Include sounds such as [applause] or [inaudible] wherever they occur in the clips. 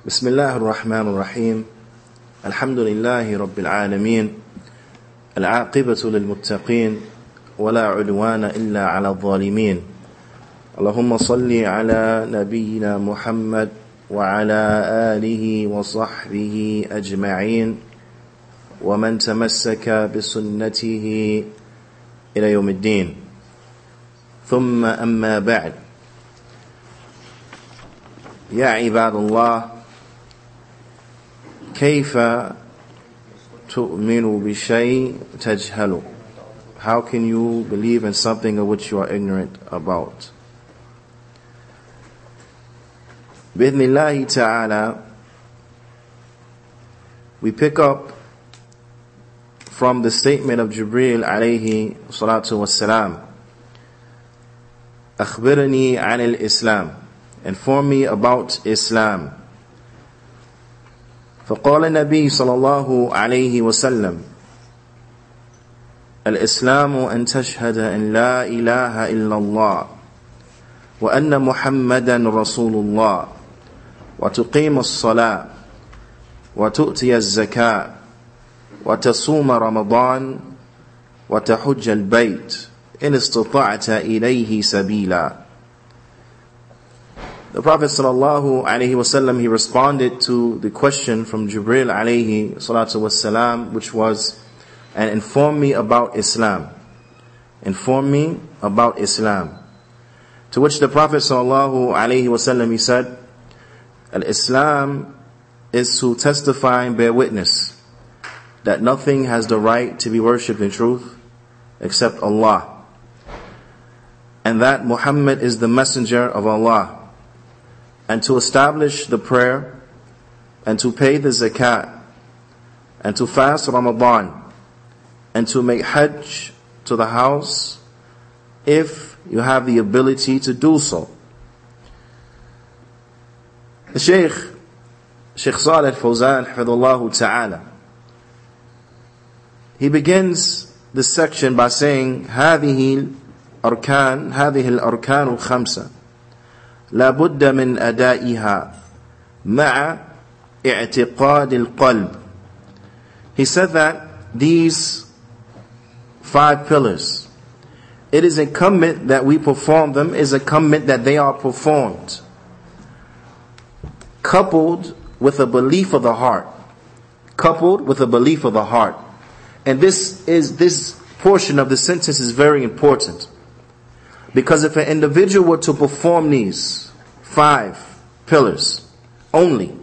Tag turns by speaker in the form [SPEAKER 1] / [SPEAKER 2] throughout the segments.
[SPEAKER 1] بسم الله الرحمن الرحيم. الحمد لله رب العالمين. العاقبة للمتقين ولا عدوان إلا على الظالمين. اللهم صل على نبينا محمد وعلى آله وصحبه أجمعين. ومن تمسك بسنته إلى يوم الدين. ثم أما بعد. يا عباد الله كيف تؤمن بشيء تجهل How can you believe in something of which you are ignorant about? بإذن الله تعالى we pick up from the statement of Jibril عليه الصلاة والسلام أخبرني عن الإسلام Inform me about Islam فقال النبي صلى الله عليه وسلم الإسلام أن تشهد أن لا إله إلا الله وأن محمدا رسول الله وتقيم الصلاة وتؤتي الزكاة وتصوم رمضان وتحج البيت إن استطعت إليه سبيلا. The Prophet sallallahu alaihi wasallam he responded to the question from Jibril alayhi salatu wasalam, which was, and inform me about Islam. Inform me about Islam. To which the Prophet sallallahu alaihi wasallam he said, Al-Islam is to testify and bear witness that nothing has the right to be worshipped in truth except Allah. And that Muhammad is the messenger of Allah and to establish the prayer and to pay the zakat and to fast Ramadan and to make hajj to the house if you have the ability to do so. The Shaykh, Shaykh Salih Fawzan, Hafidullah Ta'ala, he begins this section by saying, هذه الأركان هذه الأركان الخمسة لا بد من أدائها مع اعتقاد القلب He said that these five pillars, it is incumbent that we perform them, is incumbent that they are performed, coupled with a belief of the heart. Coupled with a belief of the heart. And this is, this portion of the sentence is very important. Because if an individual were to perform these five pillars only,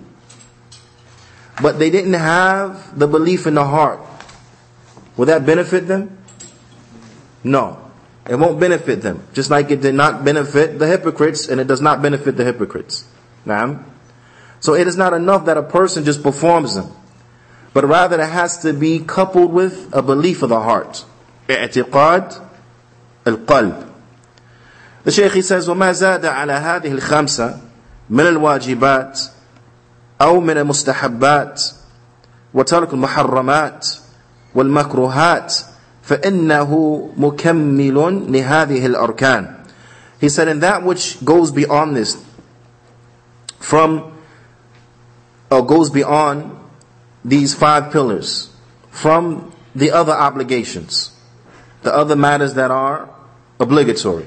[SPEAKER 1] but they didn't have the belief in the heart, will that benefit them? No. It won't benefit them. Just like it did not benefit the hypocrites and it does not benefit the hypocrites. Now, so it is not enough that a person just performs them, but rather it has to be coupled with a belief of the heart. اعتقاد القلب The Shaykh says, وما زاد على هذه الخمسة من الواجبات أو من المستحبات وترك المحرمات والمكروهات فإنه مكمل لهذه الأركان. He said, and that which goes beyond this, from, or goes beyond these five pillars, from the other obligations, the other matters that are obligatory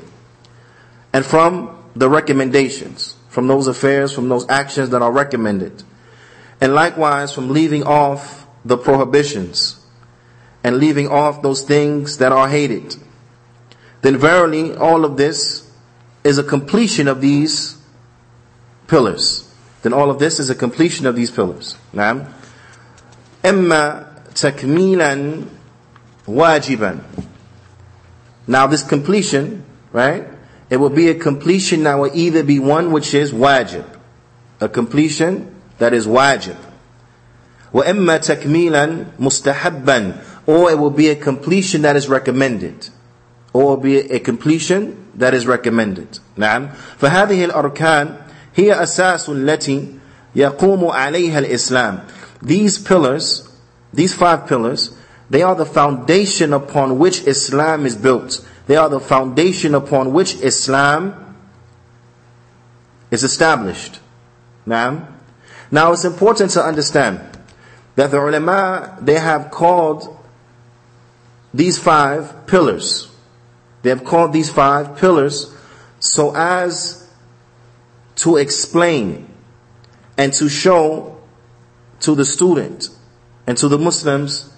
[SPEAKER 1] and from the recommendations, from those affairs, from those actions that are recommended. And likewise from leaving off the prohibitions and leaving off those things that are hated. Then verily all of this is a completion of these pillars. Then all of this is a completion of these pillars. نعم. إما تكميلا واجبا. Now this completion, right? It will be a completion that will either be one which is wajib. A completion that is wajib. وَإِمَّا تَكْمِيلًا مُسْتَحَبًّا Or it will be a completion that is recommended. Or it will be a completion that is recommended. نعم. فهذه الأركان هي أساس التي يقوم عليها الإسلام. These pillars, these five pillars, they are the foundation upon which Islam is built. They are the foundation upon which Islam is established. Now, Now it's important to understand that the ulama, they have called these five pillars. They have called these five pillars so as to explain and to show to the student and to the Muslims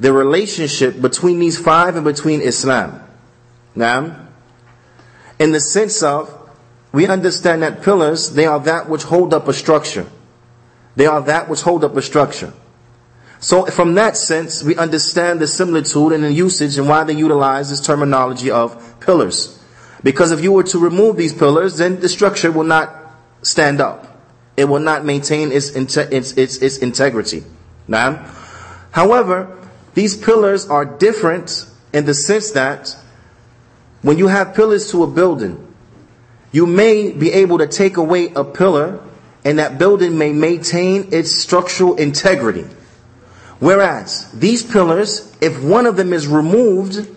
[SPEAKER 1] the relationship between these five and between Islam. Now, in the sense of, we understand that pillars, they are that which hold up a structure. They are that which hold up a structure. So from that sense, we understand the similitude and the usage and why they utilize this terminology of pillars. Because if you were to remove these pillars, then the structure will not stand up. It will not maintain its, its, its, its integrity. Now, however, these pillars are different in the sense that when you have pillars to a building, you may be able to take away a pillar and that building may maintain its structural integrity. Whereas these pillars, if one of them is removed,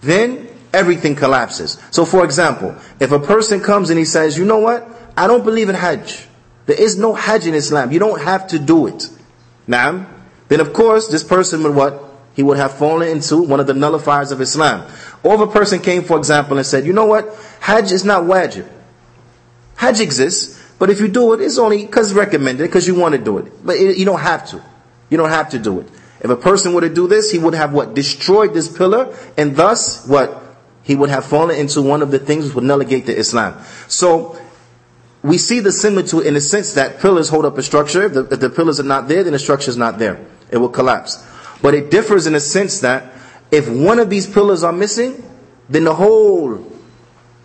[SPEAKER 1] then everything collapses. So for example, if a person comes and he says, you know what? I don't believe in Hajj. There is no Hajj in Islam. You don't have to do it. Now, then of course, this person would what? He would have fallen into one of the nullifiers of Islam. Or if a person came, for example, and said, you know what? Hajj is not wajib. Hajj exists, but if you do it, it's only because recommended, because you want to do it. But it, you don't have to. You don't have to do it. If a person were to do this, he would have what? Destroyed this pillar, and thus, what? He would have fallen into one of the things which would negate the Islam. So, we see the similitude in the sense that pillars hold up a structure. If the, if the pillars are not there, then the structure is not there. It will collapse. But it differs in the sense that if one of these pillars are missing, then the whole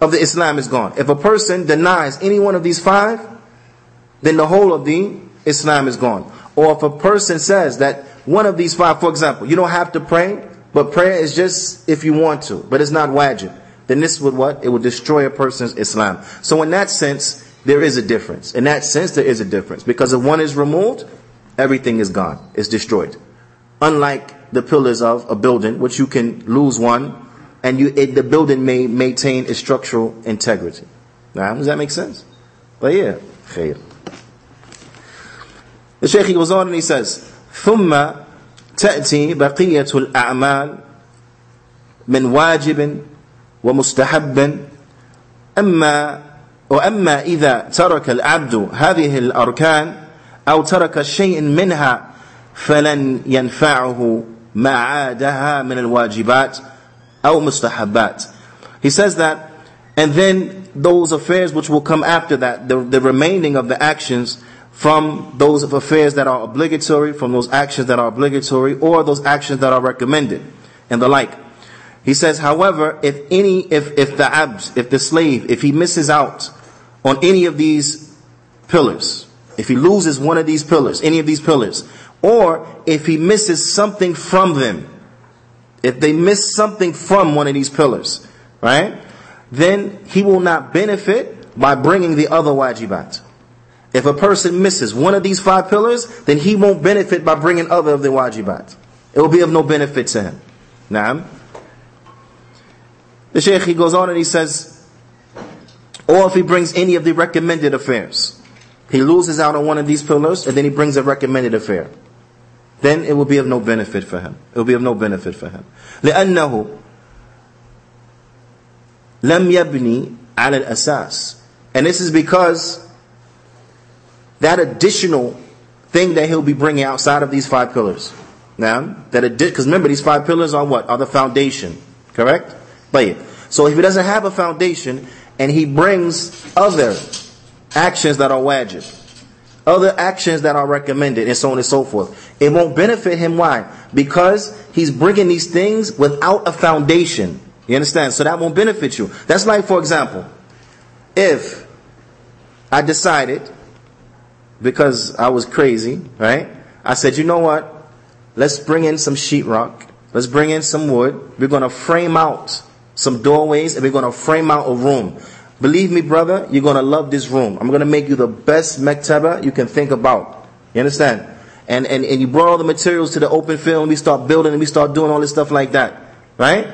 [SPEAKER 1] of the Islam is gone. If a person denies any one of these five, then the whole of the Islam is gone. Or if a person says that one of these five, for example, you don't have to pray, but prayer is just if you want to, but it's not wajib, then this would what? It would destroy a person's Islam. So in that sense, there is a difference. In that sense, there is a difference. Because if one is removed, everything is gone. It's destroyed Unlike the pillars of a building, which you can lose one, and you, it, the building may maintain its structural integrity. Now, does that make sense? But yeah, khair. The Shaykh goes on and he says, ثم تأتي بقية الأعمال من واجب ومستحب أما وأما إذا ترك العبد هذه الأركان أو ترك شيء منها فلن ينفعه ما عادها من الواجبات أو مستحبات He says that and then those affairs which will come after that the, the remaining of the actions from those affairs that are obligatory from those actions that are obligatory or those actions that are recommended and the like he says however if any if if the abd if the slave if he misses out on any of these pillars, if he loses one of these pillars, any of these pillars, or if he misses something from them, if they miss something from one of these pillars, right, then he will not benefit by bringing the other wajibat. If a person misses one of these five pillars, then he won't benefit by bringing other of the wajibat. It will be of no benefit to him. Now, the Shaykh he goes on and he says, or if he brings any of the recommended affairs. He loses out on one of these pillars and then he brings a recommended affair Then it will be of no benefit for him. It will be of no benefit for him. لأنه لم يبني على الأساس. And this is because that additional thing that he'll be bringing outside of these five pillars. Now, that because remember these five pillars are what? Are the foundation. Correct? But so if he doesn't have a foundation, and he brings other actions that are wajib, other actions that are recommended, and so on and so forth. It won't benefit him. Why? Because he's bringing these things without a foundation. You understand? So that won't benefit you. That's like, for example, if I decided, because I was crazy, right? I said, you know what? Let's bring in some sheetrock. Let's bring in some wood. We're going to frame out some doorways, and we're going to frame out a room. Believe me, brother, you're going to love this room. I'm going to make you the best mektaba you can think about. You understand? And, and, and you brought all the materials to the open field and we start building and we start doing all this stuff like that. Right?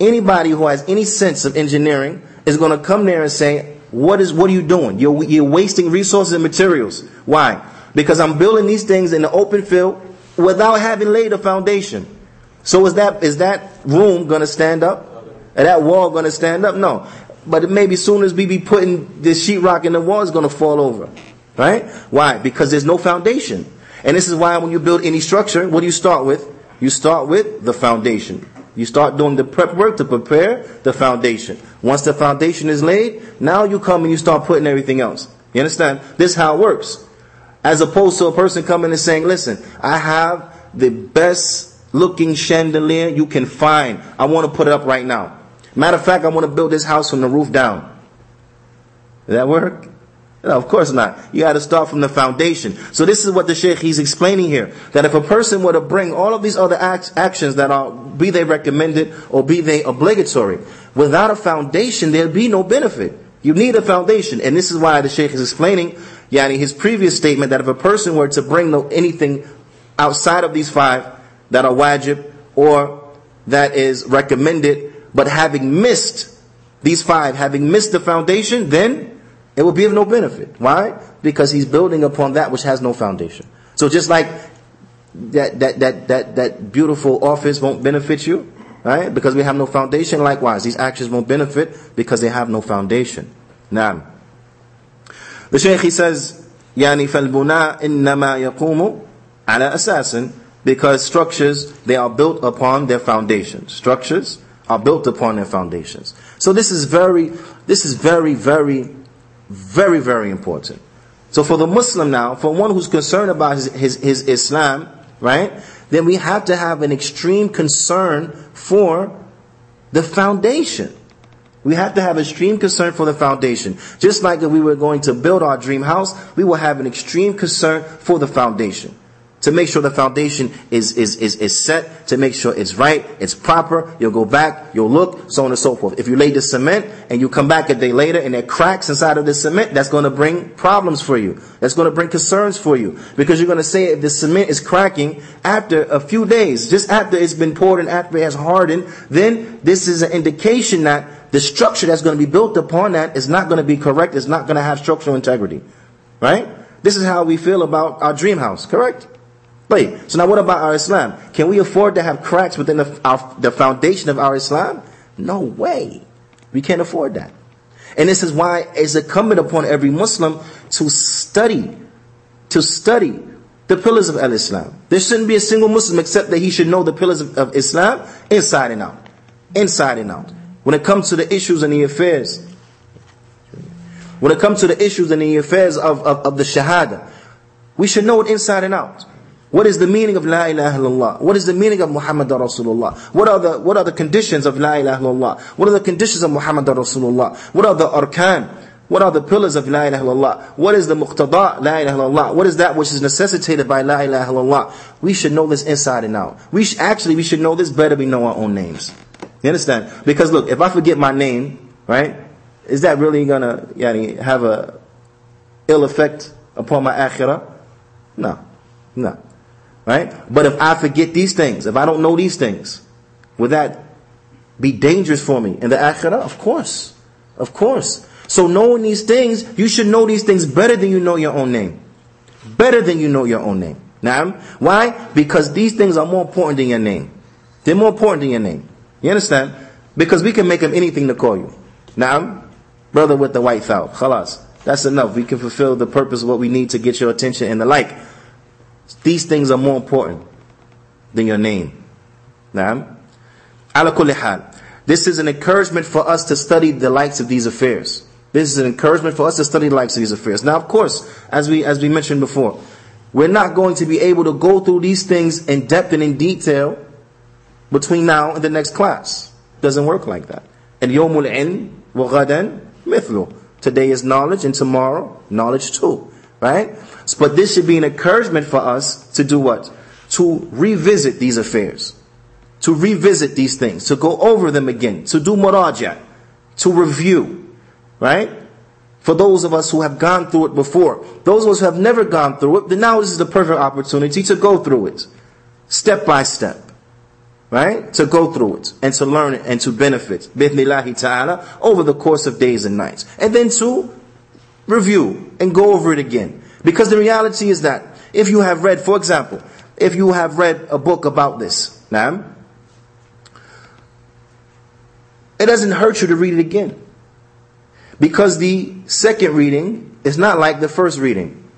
[SPEAKER 1] Anybody who has any sense of engineering is going to come there and say, what is, what are you doing? You're, you're wasting resources and materials. Why? Because I'm building these things in the open field without having laid a foundation. So is that is that room gonna stand up? Is that wall gonna stand up? No. But maybe soon as we be putting this sheetrock in the wall, it's gonna fall over. Right? Why? Because there's no foundation. And this is why when you build any structure, what do you start with? You start with the foundation. You start doing the prep work to prepare the foundation. Once the foundation is laid, now you come and you start putting everything else. You understand? This is how it works. As opposed to a person coming and saying, listen, I have the best looking chandelier you can find. I want to put it up right now. Matter of fact, I want to build this house from the roof down. Does that work? No, of course not. You got to start from the foundation. So this is what the Sheikh he's explaining here. That if a person were to bring all of these other act, actions that are, be they recommended or be they obligatory, without a foundation, there'd be no benefit. You need a foundation. And this is why the Sheikh is explaining, yani his previous statement that if a person were to bring no anything outside of these five that are wajib or that is recommended, but having missed these five, having missed the foundation, then it will be of no benefit. Why? Because he's building upon that which has no foundation. So just like that, that, that, that, that beautiful office won't benefit you, right? Because we have no foundation. Likewise, these actions won't benefit because they have no foundation. Now, the Shaykh he says, يعني فالبناء إنما يقوم على أساس because structures they are built upon their foundations. Structures are built upon their foundations. So this is very, this is very, very very, very important. So for the Muslim now, for one who's concerned about his, his, his Islam, right, then we have to have an extreme concern for the foundation. We have to have extreme concern for the foundation. Just like if we were going to build our dream house, we will have an extreme concern for the foundation to make sure the foundation is, is, is, is set, to make sure it's right, it's proper. You'll go back, you'll look, so on and so forth. If you lay the cement and you come back a day later and there cracks inside of the cement, that's going to bring problems for you. That's going to bring concerns for you. Because you're going to say if the cement is cracking after a few days, just after it's been poured and after it has hardened, then this is an indication that the structure that's going to be built upon that is not going to be correct, it's not going to have structural integrity. Right? This is how we feel about our dream house, correct? So now what about our Islam? Can we afford to have cracks within the, our, the foundation of our Islam? No way. We can't afford that. And this is why it's incumbent upon every Muslim to study, to study the pillars of al-Islam. There shouldn't be a single Muslim except that he should know the pillars of, of Islam inside and out. Inside and out. When it comes to the issues and the affairs, when it comes to the issues and the affairs of, of, of the Shahada, we should know it inside and out. What is the meaning of La ilaha illallah? What is the meaning of Muhammad Rasulullah? What are the what are the conditions of La ilaha illallah? What are the conditions of Muhammad Rasulullah? What are the arkan? What are the pillars of La ilaha illallah? What is the muqtada La ilaha illallah? What is that which is necessitated by La ilaha illallah? We should know this inside and out. We actually we should know this better we know our own names. You understand? Because look, if I forget my name, right? Is that really gonna yani, have a ill effect upon my akhirah? No. No. Right? But if I forget these things, if I don't know these things, would that be dangerous for me in the akhirah? Of course. Of course. So knowing these things, you should know these things better than you know your own name. Better than you know your own name. Now, why? Because these things are more important than your name. They're more important than your name. You understand? Because we can make them anything to call you. Now, brother with the white foul. Khalas. That's enough. We can fulfill the purpose of what we need to get your attention and the like. These things are more important than your name. Now, This is an encouragement for us to study the likes of these affairs. This is an encouragement for us to study the likes of these affairs. Now, of course, as we, as we mentioned before, we're not going to be able to go through these things in depth and in detail between now and the next class. Doesn't work like that. And yomul ilm wa ghadan mithlu. Today is knowledge and tomorrow knowledge too. Right? But this should be an encouragement for us to do what? To revisit these affairs. To revisit these things. To go over them again. To do muraja. To review. Right? For those of us who have gone through it before. Those of us who have never gone through it, then now this is the perfect opportunity to go through it. Step by step. Right? To go through it and to learn it and to benefit. Bithnillahi ta'ala over the course of days and nights. And then to review and go over it again. Because the reality is that if you have read, for example, if you have read a book about this, now, it doesn't hurt you to read it again. Because the second reading is not like the first reading.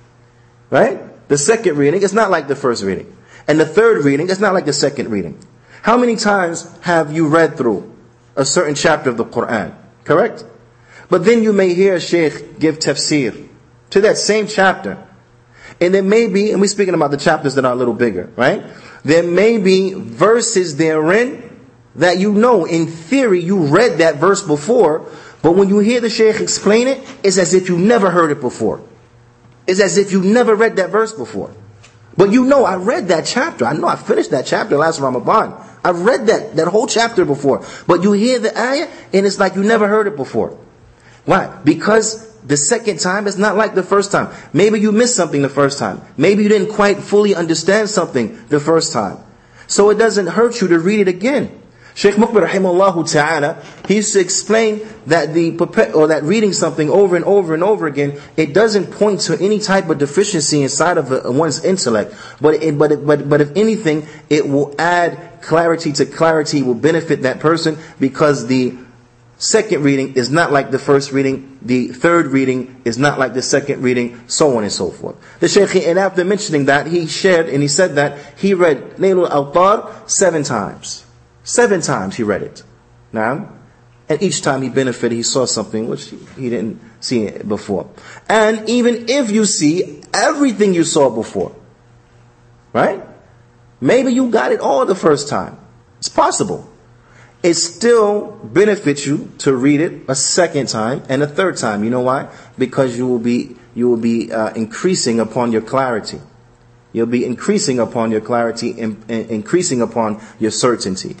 [SPEAKER 1] Right? The second reading is not like the first reading. And the third reading is not like the second reading. How many times have you read through a certain chapter of the Quran? Correct? But then you may hear a sheikh give tafsir to that same chapter. And there may be, and we're speaking about the chapters that are a little bigger, right? There may be verses therein that you know, in theory, you read that verse before, but when you hear the sheikh explain it, it's as if you never heard it before. It's as if you never read that verse before. But you know, I read that chapter. I know I finished that chapter last Ramadan. I've read that, that whole chapter before. But you hear the ayah, and it's like you never heard it before. Why? Because the second time is not like the first time. Maybe you missed something the first time. Maybe you didn't quite fully understand something the first time. So it doesn't hurt you to read it again. Sheikh Muqbil rahimahullah ta'ala, he used to explain that the or that reading something over and over and over again, it doesn't point to any type of deficiency inside of one's intellect. But it, but it, but but if anything, it will add clarity to clarity, will benefit that person because the second reading is not like the first reading, the third reading is not like the second reading, so on and so forth. The Shaykh, and after mentioning that, he shared and he said that he read Nailul Awtar seven times. Seven times he read it. Now, and each time he benefited, he saw something which he didn't see before. And even if you see everything you saw before, right? Maybe you got it all the first time. It's possible It still benefits you to read it a second time and a third time. You know why? Because you will be you will be uh, increasing upon your clarity. You'll be increasing upon your clarity and, and increasing upon your certainty.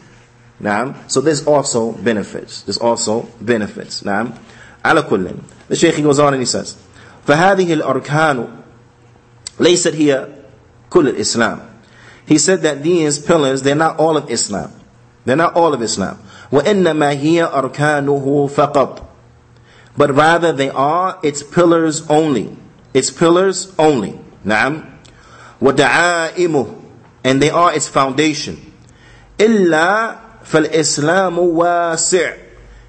[SPEAKER 1] Naam. So there's also benefits. There's also benefits. Naam. على كل The Shaykh goes on and he says فهذه الأركان ليست هي كل الإسلام He said that these pillars, they're not all of Islam. They're not all of Islam. وإنما هي أركانه فقط But rather they are its pillars only. Its pillars only. نعم. ودعائمه And they are its foundation. إلا فَالْإِسْلَامُ وَاسِعٌ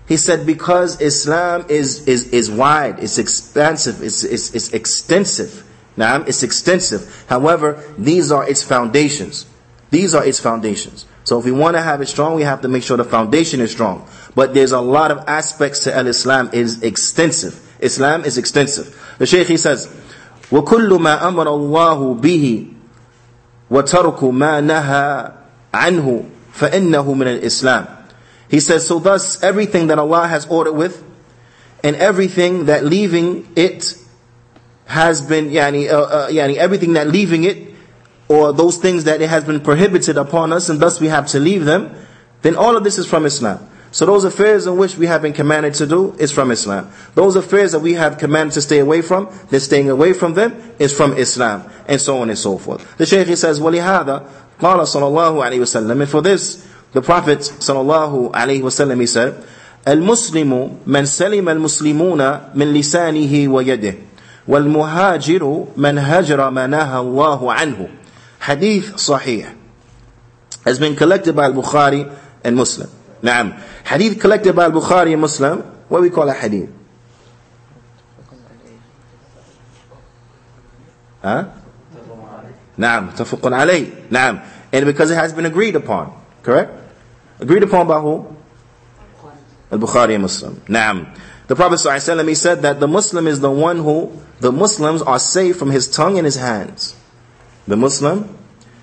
[SPEAKER 1] He said because Islam is, is, is wide, it's expansive, it's, it's, it's extensive. Now, it's extensive. However, these are its foundations. These are its foundations. So if we want to have it strong, we have to make sure the foundation is strong. But there's a lot of aspects to al-Islam is extensive. Islam is extensive. The Shaykh he says, وَكُلُّ مَا أَمَرَ اللَّهُ بِهِ وَتَرْكُ مَا نَهَى عَنْهُ فَإِنَّهُ مِنَ الْإِسْلَامِ He says, so thus everything that Allah has ordered with, and everything that leaving it has been, yani, uh, uh, yani everything that leaving it, or those things that it has been prohibited upon us, and thus we have to leave them, then all of this is from Islam. So those affairs in which we have been commanded to do is from Islam. Those affairs that we have commanded to stay away from, then staying away from them is from Islam. And so on and so forth. The Shaykh says, وَلِهَذَا قال صلى الله عليه وسلم and for this the Prophet صلى الله عليه وسلم he said المسلم من سلم المسلمون من لسانه ويده والمهاجر من هجر ما نهى الله عنه Hadith Sahih has been collected by Al-Bukhari and Muslim. نعم Hadith collected by Al-Bukhari and Muslim, what we call a hadith? Huh? نعم Tafukun alayh. نعم And because it has been agreed upon. Correct? Agreed upon by who? Bukhari and Muslim. Naam. The Prophet ﷺ, he said that the Muslim is the one who, the Muslims are safe from his tongue and his hands the Muslim,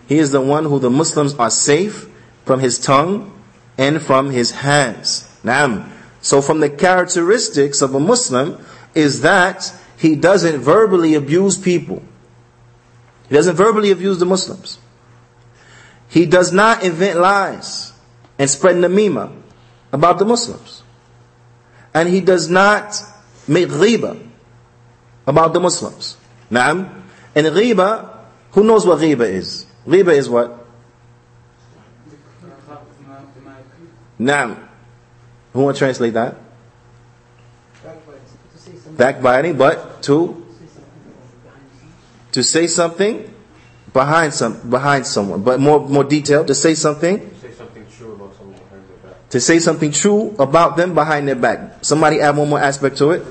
[SPEAKER 1] he is the one who the Muslims are safe from his tongue and from his hands. Naam. So from the characteristics of a Muslim is that he doesn't verbally abuse people. He doesn't verbally abuse the Muslims. He does not invent lies and spread namima about the Muslims. And he does not make ghiba about the Muslims. Naam. And ghiba who knows what ghiba is? Ghiba is what? Naam. Who want to translate that? Backbiting, but to To say something behind some behind someone, but more more detailed. To say something.
[SPEAKER 2] Say something true about someone behind their back.
[SPEAKER 1] To say something true about them behind their back. Somebody add one more aspect to it.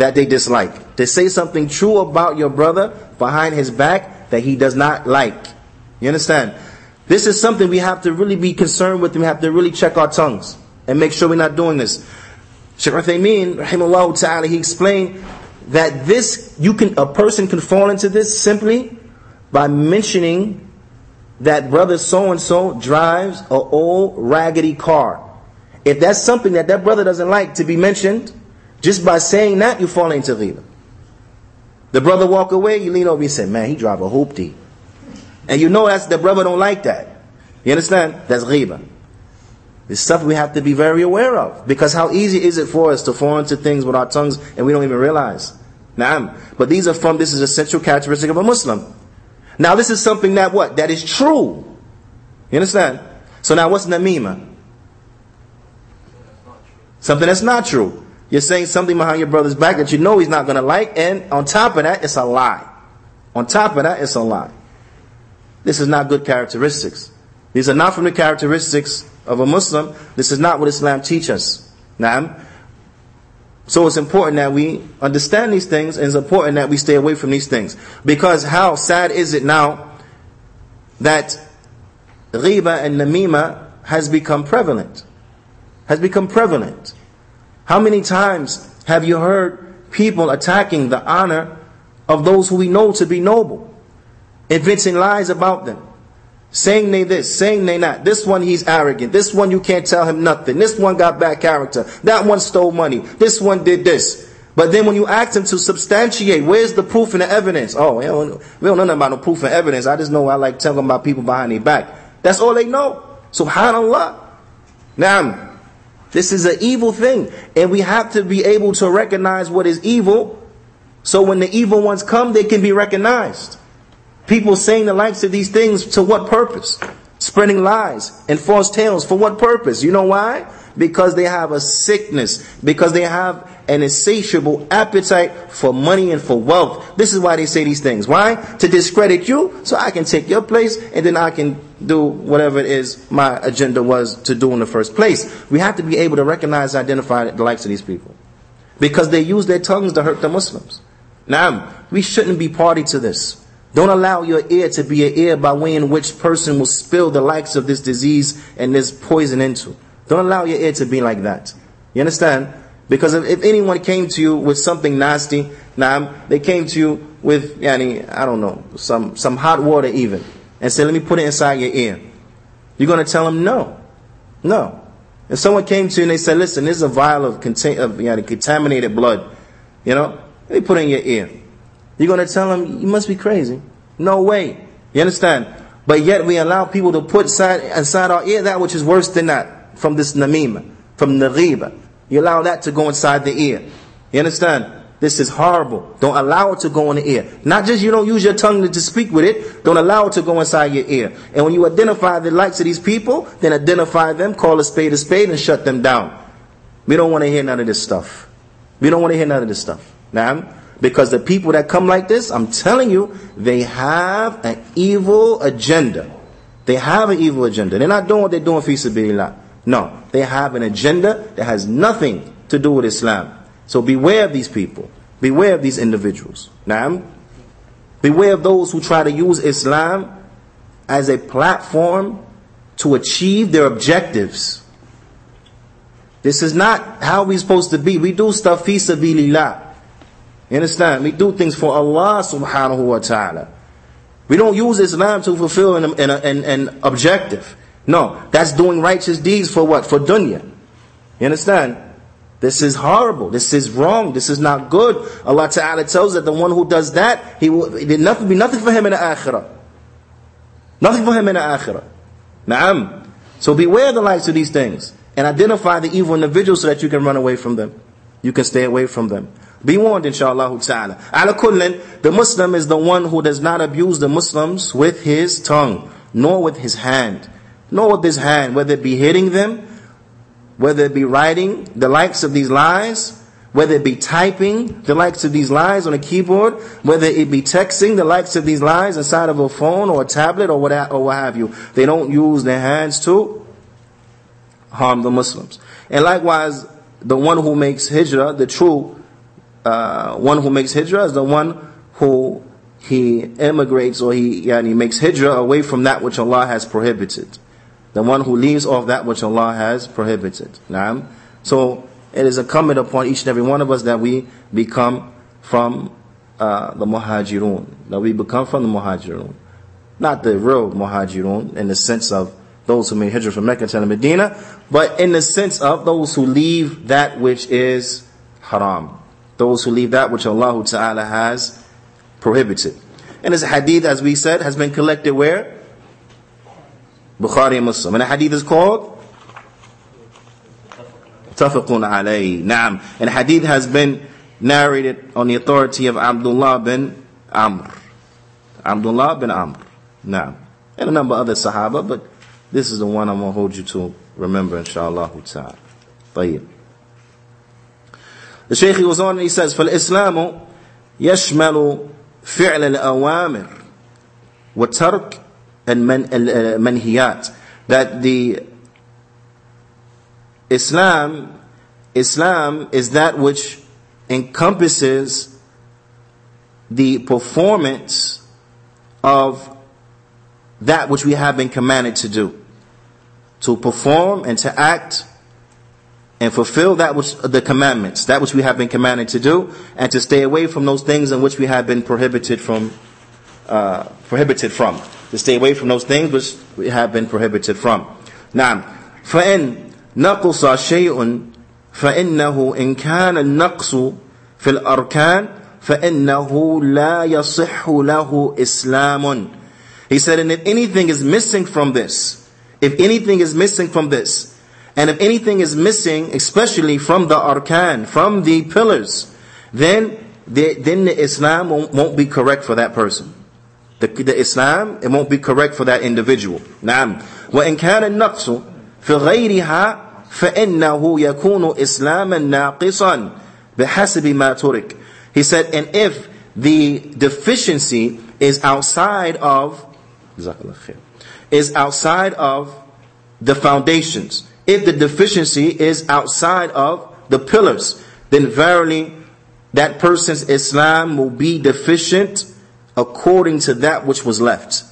[SPEAKER 1] That they dislike. To say something true about your brother behind his back that he does not like. You understand? This is something we have to really be concerned with. We have to really check our tongues and make sure we're not doing this. Shaykh Uthaymeen, rahimahullah ta'ala, he explained that this, you can, a person can fall into this simply by mentioning that brother so and so drives a old raggedy car. If that's something that that brother doesn't like to be mentioned, just by saying that, you fall into ghiba. The brother walk away, you lean over, you say, man, he drive a hoopty. And you know that's the brother don't like that. You understand? That's ghiba. It's stuff we have to be very aware of. Because how easy is it for us to fall into things with our tongues and we don't even realize? Naam. But these are from, this is a central characteristic of a Muslim. Now this is something that what? That is true. You understand? So now what's namima? Something that's not true. You're saying something behind your brother's back that you know he's not going to like, and on top of that, it's a lie. On top of that, it's a lie. This is not good characteristics. These are not from the characteristics of a Muslim. This is not what Islam teaches us. So it's important that we understand these things and it's important that we stay away from these things. Because how sad is it now that ghiba and namima has become prevalent? Has become prevalent. How many times have you heard people attacking the honor of those who we know to be noble, inventing lies about them, saying they this, saying they not. This one he's arrogant. This one you can't tell him nothing. This one got bad character. That one stole money. This one did this. But then when you ask them to substantiate, where's the proof and the evidence? Oh, we don't, we don't know nothing about no proof and evidence. I just know I like telling about people behind their back. That's all they know. Subhanallah. Now, this is an evil thing. And we have to be able to recognize what is evil. So when the evil ones come, they can be recognized. People saying the likes of these things to what purpose? Spreading lies and false tales for what purpose? You know why? Because they have a sickness. Because they have an insatiable appetite for money and for wealth. This is why they say these things. Why? To discredit you so I can take your place and then I can do whatever it is my agenda was to do in the first place. We have to be able to recognize and identify the likes of these people. Because they use their tongues to hurt the Muslims. Now, we shouldn't be party to this. Don't allow your ear to be an ear by way in which person will spill the likes of this disease and this poison into. Don't allow your ear to be like that. You understand? Because if, if anyone came to you with something nasty, now they came to you with, yani, I don't know, some, some hot water even, and said, let me put it inside your ear. You're going to tell them no. No. If someone came to you and they said, listen, this is a vial of, contain, of yani, contaminated blood, you know, let me put it in your ear. You're going to tell them, you must be crazy. No way. You understand? But yet we allow people to put inside, inside our ear that which is worse than that, from this namima, from ghiba. You allow that to go inside the ear. You understand? This is horrible. Don't allow it to go in the ear. Not just you don't use your tongue to speak with it, don't allow it to go inside your ear. And when you identify the likes of these people, then identify them, call a spade a spade, and shut them down. We don't want to hear none of this stuff. We don't want to hear none of this stuff. Now, because the people that come like this, I'm telling you, they have an evil agenda. They have an evil agenda. They're not doing what they're doing for sabilillah. No, they have an agenda that has nothing to do with Islam. So beware of these people. Beware of these individuals. Now, beware of those who try to use Islam as a platform to achieve their objectives. This is not how we're supposed to be. We do stuff fi sabilillah. You understand? We do things for Allah subhanahu wa ta'ala. We don't use Islam to fulfill an, an, an, an objective. No, that's doing righteous deeds for what? For dunya. You understand? This is horrible. This is wrong. This is not good. Allah Ta'ala tells that the one who does that, he will it nothing be nothing for him in the akhirah. Nothing for him in the akhirah. Na'am. So beware the likes of these things and identify the evil individuals so that you can run away from them. You can stay away from them. Be warned, inshallah ta'ala. Ala kullin, the Muslim is the one who does not abuse the Muslims with his tongue, nor with his hand nor with his hand, whether it be hitting them, whether it be writing the likes of these lies, whether it be typing the likes of these lies on a keyboard, whether it be texting the likes of these lies inside of a phone or a tablet or what, have you. They don't use their hands to harm the Muslims. And likewise, the one who makes hijrah, the true uh, one who makes hijrah is the one who he emigrates or he makes hijrah away from that which Allah has prohibited. The one who leaves off that which Allah has prohibited. Naam. So it is incumbent upon each and every one of us that we become from uh, the muhajirun. That we become from the muhajirun. Not the real muhajirun in the sense of those who made hijrah from Mecca to Medina, but in the sense of those who leave that which is haram. Those who leave that which Allah Ta'ala has prohibited. And this hadith, as we said, has been collected where? Bukhari and Muslim. And the hadith is called Tafaqun alayhi. Naam. And hadith has been narrated on the authority of Abdullah bin Amr. Abdullah bin Amr. Naam. And a number of other Sahaba, but this is the one I'm going to hold you to remember, inshallah ta'ala. طيب. The Shaykh goes on and he says, فالإسلام يشمل فعل الأوامر وترك and man, uh, manhiyat. That the Islam, Islam is that which encompasses the performance of that which we have been commanded to do. To perform and to act and fulfill that which the commandments, that which we have been commanded to do, and to stay away from those things in which we have been prohibited from, uh, prohibited from To stay away from those things which we have been prohibited from. Now, فإن نقص شيء فإنه إن كان النقص في الأركان فإنه لا يصح له إسلام He said, and if anything is missing from this, if anything is missing from this, and if anything is missing, especially from the arkan, from the pillars, then the, then the Islam won't, won't, be correct for that person. The, the Islam, it won't be correct for that individual. نعم. وإن كان النقص في غيرها فإنه يكون إسلاما ناقصا بحسب ما ترك. He said, and if the deficiency is outside of, is outside of the foundations, if the deficiency is outside of the pillars, then verily that person's Islam will be deficient according to that which was left.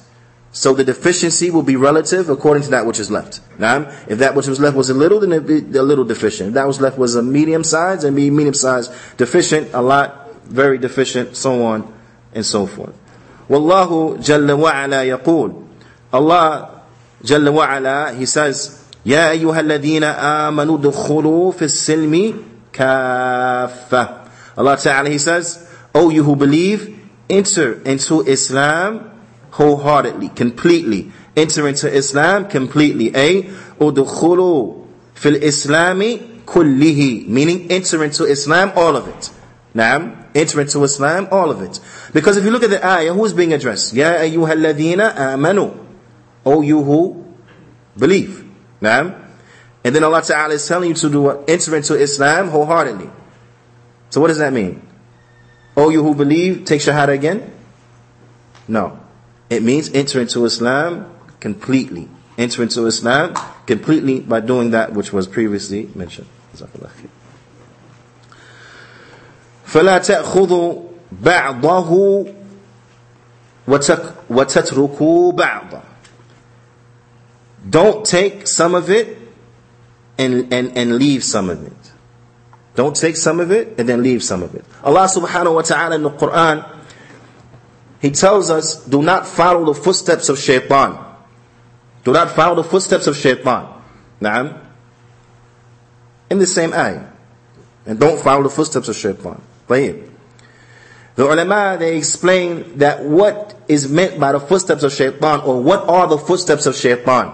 [SPEAKER 1] So the deficiency will be relative according to that which is left. Now, if that which was left was a little, then it'd be a little deficient. If that was left was a medium size, and be medium size deficient, a lot, very deficient, so on and so forth. Wallahu Jalla wa'ala yaqul. Allah Jalla wa'ala, He says, يا أيها الذين آمنوا دخلوا في السلم kaffa. Allah Ta'ala, He says, O you who believe, enter into Islam wholeheartedly, completely. Enter into Islam completely. A, udkhulu fil islami kullihi. Meaning enter into Islam, all of it. Naam. Enter into Islam, all of it. Because if you look at the ayah, who is being addressed? Ya ayyuhalladhina amanu. O you who believe. Naam. And then Allah Ta'ala is telling you to do what? Enter into Islam wholeheartedly. So what does that mean? O you who believe, take Shahada again? No. It means enter into Islam completely. Enter into Islam completely by doing that which was previously mentioned. فلا تأخذوا بعضه وتتركوا بعضه Don't take some of it and, and, and leave some of it. Don't take some of it and then leave some of it. Allah subhanahu wa ta'ala in the Quran he tells us, do not follow the footsteps of shaitan. Do not follow the footsteps of shaitan. Naam. In the same ayah. And don't follow the footsteps of shaitan. The ulama, they explain that what is meant by the footsteps of shaitan, or what are the footsteps of shaitan.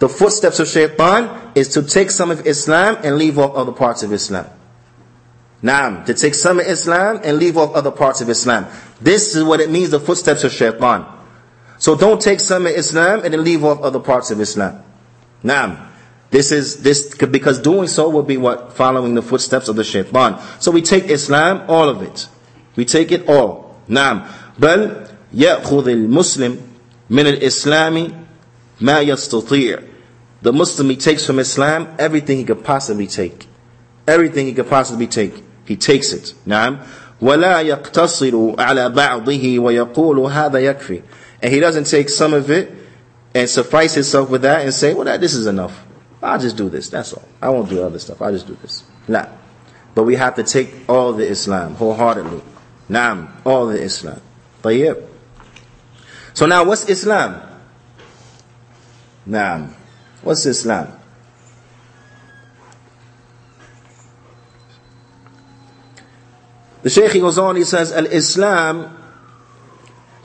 [SPEAKER 1] The footsteps of shaitan is to take some of Islam and leave off other parts of Islam. Naam, to take some of Islam and leave off other parts of Islam. This is what it means, the footsteps of shaitan. So don't take some of Islam and then leave off other parts of Islam. Naam. This is this because doing so will be what following the footsteps of the shaitan. So we take Islam, all of it. We take it all. نعم بل يأخذ المسلم من الإسلام ما يستطيع. The Muslim he takes from Islam everything he could possibly take. Everything he could possibly take. He takes it. نعم ولا يقتصر على بعضه ويقول هذا يكفي. And he doesn't take some of it and suffice himself with that and say, well, that, this is enough. I'll just do this. That's all. I won't do other stuff. I'll just do this. Nah. But we have to take all the Islam wholeheartedly. Naam. All the Islam. طيب. So now what's Islam? Naam. What's Islam? The Shaykh goes on, he says, Al-Islam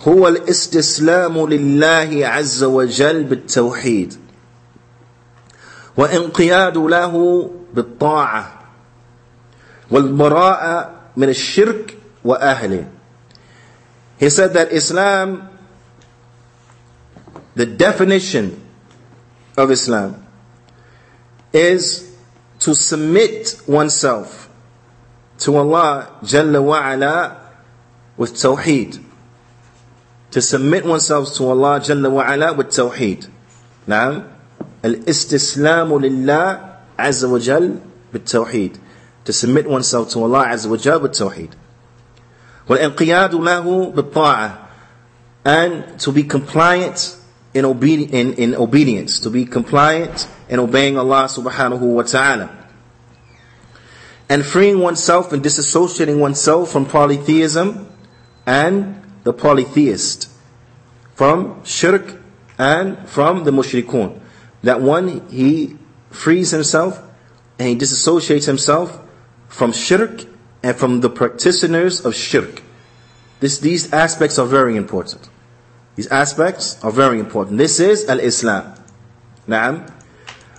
[SPEAKER 1] هو الاستسلام لله عز وجل بالتوحيد وانقياد له بالطاعة والبراءة من الشرك وأهله He said that Islam, the definition of Islam is to submit oneself to Allah Jalla wa'ala with Tawheed. To submit oneself to Allah Jalla wa'ala with Tawheed. Now, الاستسلام لله عز وجل بالتوحيد to submit oneself to Allah عز وجل بالتوحيد والانقياد له بالطاعة and to be compliant in, obedi- in, in obedience to be compliant in obeying Allah subhanahu wa ta'ala and freeing oneself and disassociating oneself from polytheism and the polytheist from shirk and from the mushrikun that one, he frees himself and he disassociates himself from shirk and from the practitioners of shirk. This, these aspects are very important. These aspects are very important. This is al-Islam. Naam.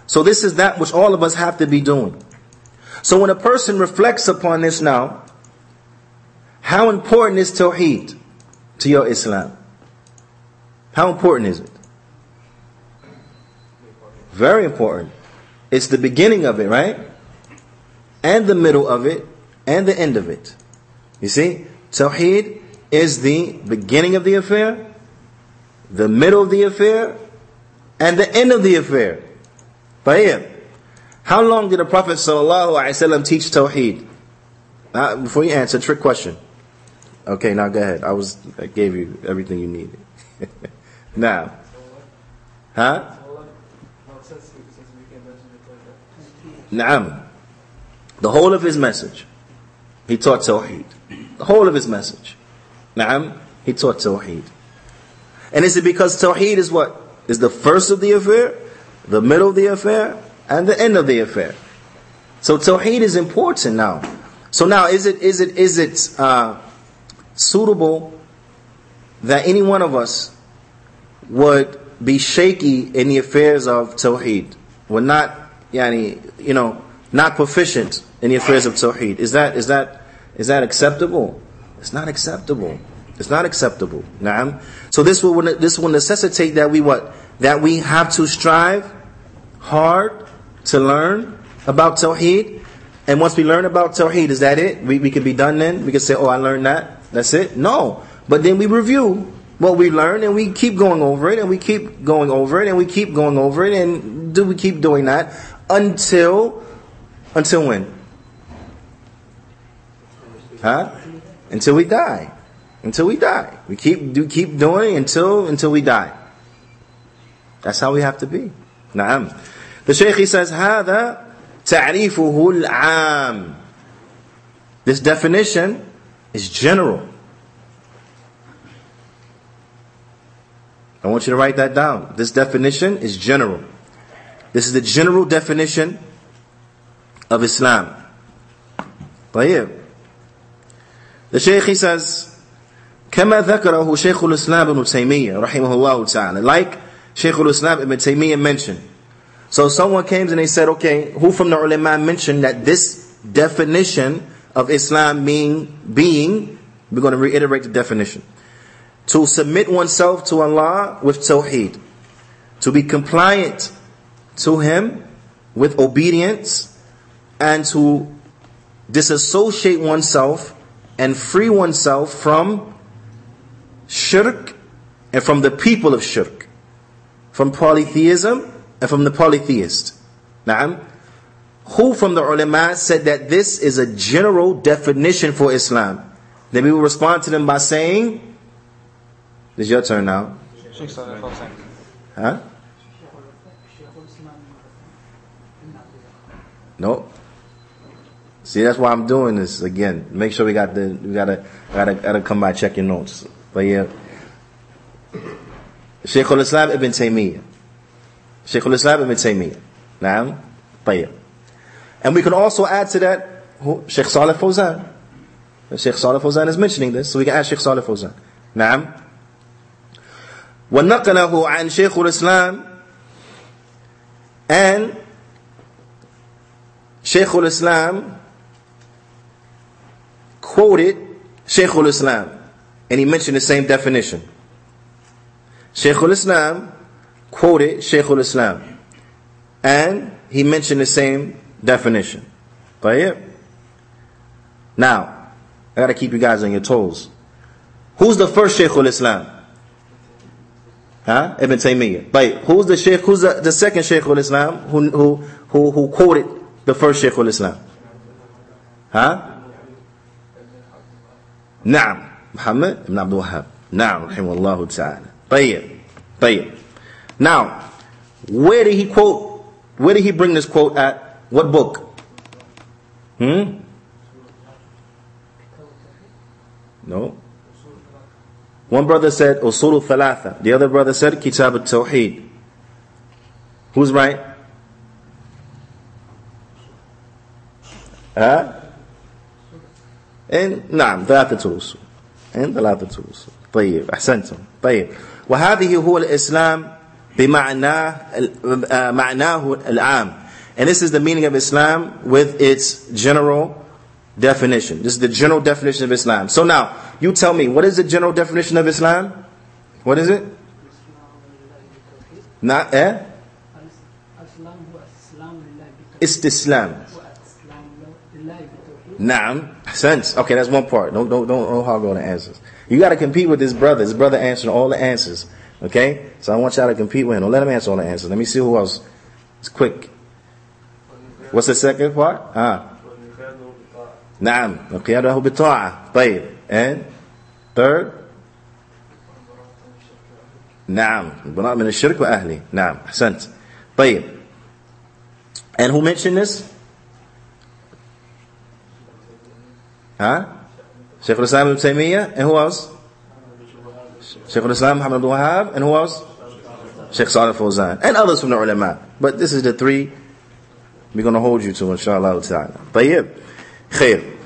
[SPEAKER 1] So this is that which all of us have to be doing. So when a person reflects upon this now, how important is Tawheed to your Islam? How important is it? Very important. It's the beginning of it, right? And the middle of it, and the end of it. You see? Tawheed is the beginning of the affair, the middle of the affair, and the end of the affair. Tayyib. How long did the Prophet ﷺ teach Tawheed? Uh, before you answer, trick question. Okay, now go ahead. I was I gave you everything you needed. [laughs] now. Huh? Naam. The whole of his message, he taught Tawheed. The whole of his message. Naam. He taught Tawheed. And is it because Tawheed is what? Is the first of the affair, the middle of the affair, and the end of the affair. So Tawheed is important now. So now is it, is it, is it, uh, suitable that any one of us would be shaky in the affairs of Tawheed? Would not yani, you know, not proficient in the affairs of Tawheed. Is that, is that, is that acceptable? It's not acceptable. It's not acceptable. Naam. So this will, this will necessitate that we what? That we have to strive hard to learn about Tawheed. And once we learn about Tawheed, is that it? We, we can be done then? We can say, oh, I learned that. That's it? No. But then we review what we learn and we keep going over it and we keep going over it and we keep going over it and do we keep doing that until until when? Huh? Until we die. Until we die. We keep do keep doing until until we die. That's how we have to be. Naam. The Shaykh he says, هذا تعريفه العام. This definition is general. I want you to write that down. This definition is general. This is the general definition of Islam. طيب. The Shaykh he says, كما ذكره شيخ الإسلام ابن تيمية رحمه الله تعالى. Like Shaykh al-Islam ibn Taymiyyah mentioned. So someone came and they said, okay, who from the ulama mentioned that this definition of Islam being, being, we're going to reiterate the definition. To submit oneself to Allah with tawheed. To be compliant to Him with obedience and to disassociate oneself and free oneself from shirk and from the people of shirk, from polytheism and from the polytheist. Na'am. Who from the ulama said that this is a general definition for Islam? Then we will respond to them by saying, It's your turn now. Huh? No. See, that's why I'm doing this again. Make sure we got the we gotta gotta gotta come by check your notes. But yeah, Shaykh al-Islam ibn Taymiyyah. Shaykh al-Islam ibn Taymiyyah. Naam. طيب. And we can also add to that Sheikh Salih Fawzan. Sheikh Salih Fawzan is mentioning this, so we can add Sheikh Salih Fawzan. نعم. ونقله عن شيخ الإسلام and Shaykh al-Islam quoted Shaykh al-Islam and he mentioned the same definition. Shaykh al-Islam quoted Shaykhul Islam. And he mentioned the same definition. Tayyib. Now, I gotta keep you guys on your toes. Who's the first Shaykhul Islam? Huh? Ibn Taymiyyah. But who's the Shaykh, who's the, the second Shaykhul Islam who, who, who, who quoted the first Shaykhul Islam? Huh? Naam. Muhammad ibn Abdul Wahab. Naam. Rahimahullah ta'ala. طيب. طيب. now where did he quote where did he bring this quote at what book hmm no one brother said usul thalatha the other brother said kitab al-tawheed who's right huh إن نعم ثلاثة الأصول إن ثلاثة الأصول طيب أحسنتم طيب وهذه هو الإسلام بمعناه معناه العام and this is the meaning of Islam with its general definition. This is the general definition of Islam. So now, you tell me, what is the general definition of Islam? What is it? Not eh? Istislam. Naam. Sense. Okay, that's one part. Don't don't don't, don't hog on the answers. You got to compete with this brother. His brother answering all the answers. Okay, so I want y'all to compete with him. Don't let him answer all the answers. Let me see who else. It's quick. What's the second part? Ah. نعم القيادة بالطاعة طيب and third نعم البراء من الشرك وأهله نعم أحسنت طيب and who mentioned this Huh? Shaykh al-Islam ibn Taymiyyah, and who else? Shaykh al-Islam Muhammad Abdul Wahab, and who else? Shaykh Salih Fawzan, and others from the ulama. But this is the three we're going to hold you to, inshallah ta'ala. طيب. خير.